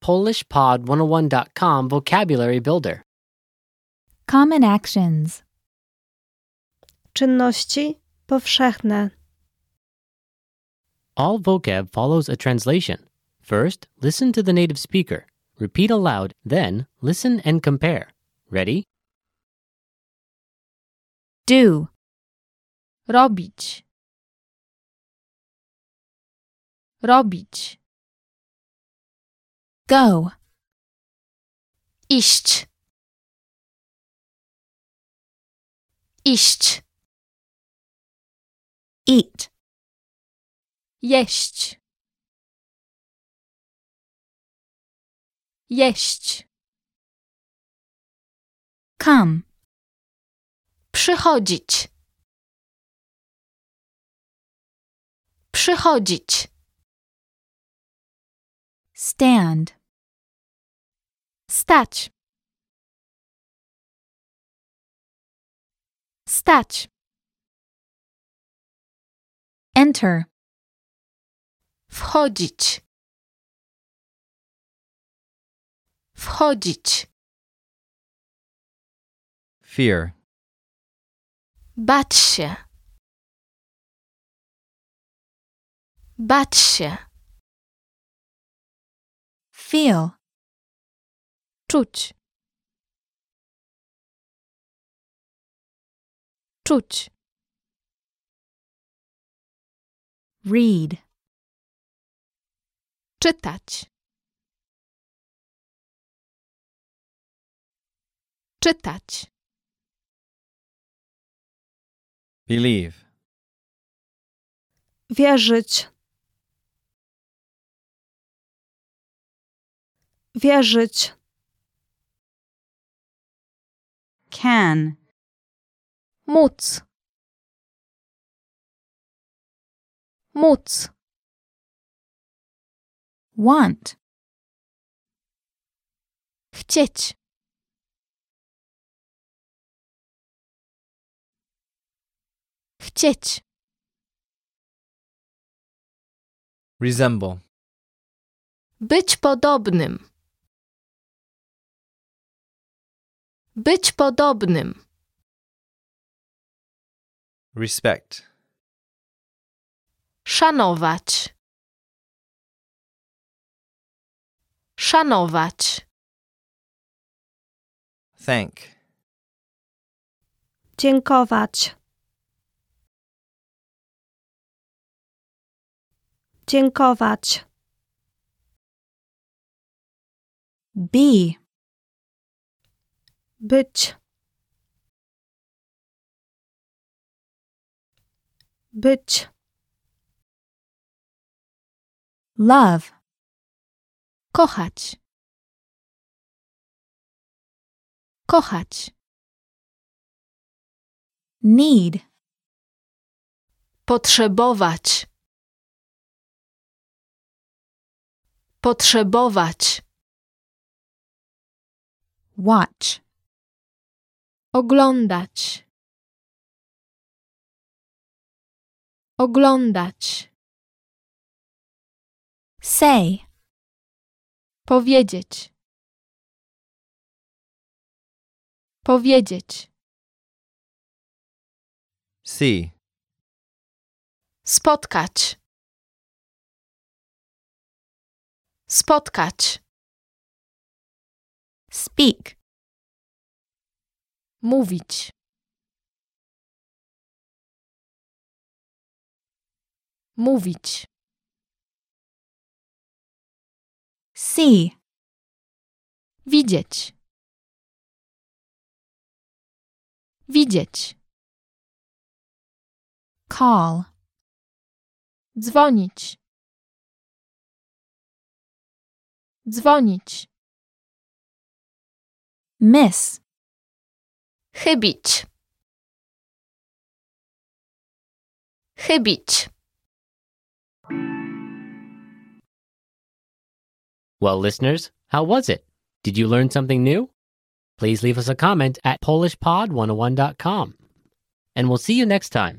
PolishPod101.com Vocabulary Builder. Common actions. Czynności powszechne. All vocab follows a translation. First, listen to the native speaker. Repeat aloud, then, listen and compare. Ready? Do. Robić. Robić. Go. Iść. Iść. Eat. Jeść. Jeść. Come. Przychodzić. Przychodzić. Stand. Stać. Stać. Enter. Wchodzić. Wchodzić. Fear. Bać się. Bać się. Feel. Czuć. Czuć. Read. Czytać. Czytać. Believe. Wierzyć. Wierzyć. Can. Móc. Móc. Want. Chcieć. Chcieć. Resemble. Być podobnym. Być podobnym. Respect. Szanować. Szanować. Thank. Dziękować. Dziękować. Be. Być. Być. Love. Kochać. Kochać. Need. Potrzebować. Potrzebować. Watch. Oglądać. Oglądać. Say. Powiedzieć. Powiedzieć. See. Spotkać. Spotkać. Speak. Mówić. Mówić. See. Widzieć. Widzieć. Call. Dzwonić. Dzwonić. Miss. Chybić. Chybić. Well, listeners, how was it? Did you learn something new? Please leave us a comment at PolishPod101.com. And we'll see you next time.